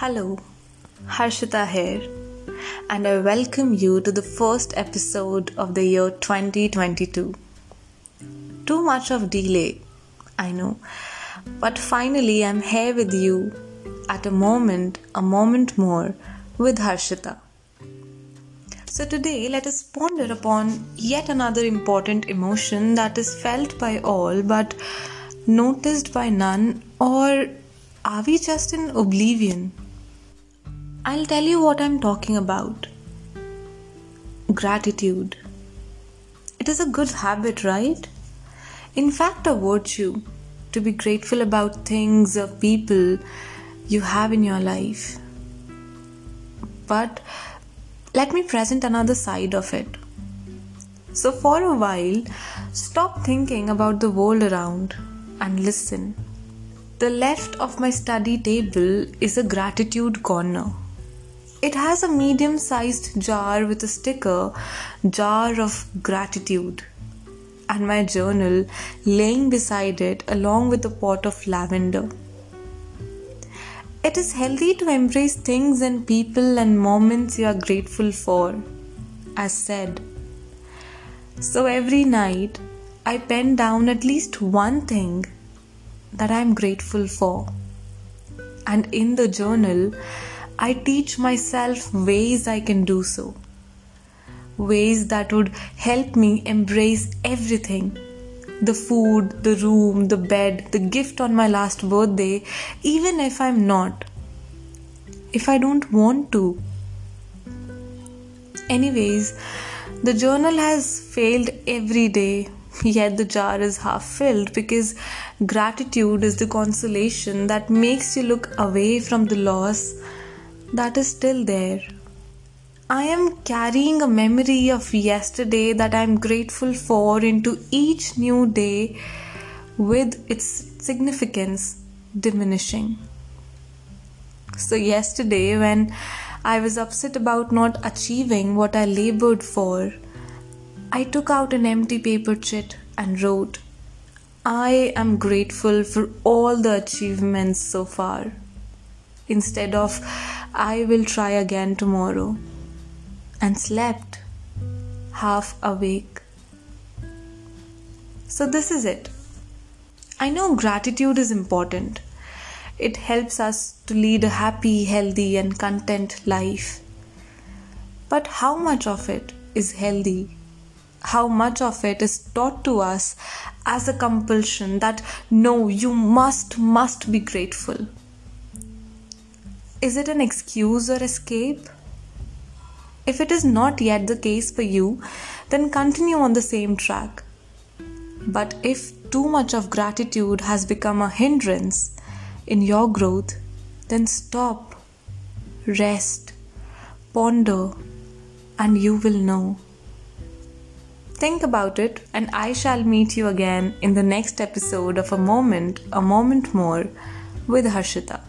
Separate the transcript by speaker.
Speaker 1: Hello, Harshita here, and I welcome you to the first episode of the year 2022. Too much of delay, I know, but finally I'm here with you at a moment, a moment more with Harshita. So, today let us ponder upon yet another important emotion that is felt by all but noticed by none, or are we just in oblivion? I'll tell you what I'm talking about. Gratitude. It is a good habit, right? In fact, a virtue to be grateful about things or people you have in your life. But let me present another side of it. So, for a while, stop thinking about the world around and listen. The left of my study table is a gratitude corner. It has a medium sized jar with a sticker, Jar of Gratitude, and my journal laying beside it along with a pot of lavender. It is healthy to embrace things and people and moments you are grateful for, as said. So every night, I pen down at least one thing that I am grateful for. And in the journal, I teach myself ways I can do so. Ways that would help me embrace everything the food, the room, the bed, the gift on my last birthday, even if I'm not. If I don't want to. Anyways, the journal has failed every day, yet the jar is half filled because gratitude is the consolation that makes you look away from the loss that is still there. I am carrying a memory of yesterday that I am grateful for into each new day with its significance diminishing. So, yesterday, when I was upset about not achieving what I labored for, I took out an empty paper chit and wrote, I am grateful for all the achievements so far. Instead of, I will try again tomorrow, and slept half awake. So, this is it. I know gratitude is important. It helps us to lead a happy, healthy, and content life. But how much of it is healthy? How much of it is taught to us as a compulsion that no, you must, must be grateful? Is it an excuse or escape? If it is not yet the case for you, then continue on the same track. But if too much of gratitude has become a hindrance in your growth, then stop, rest, ponder, and you will know. Think about it, and I shall meet you again in the next episode of A Moment, A Moment More with Harshita.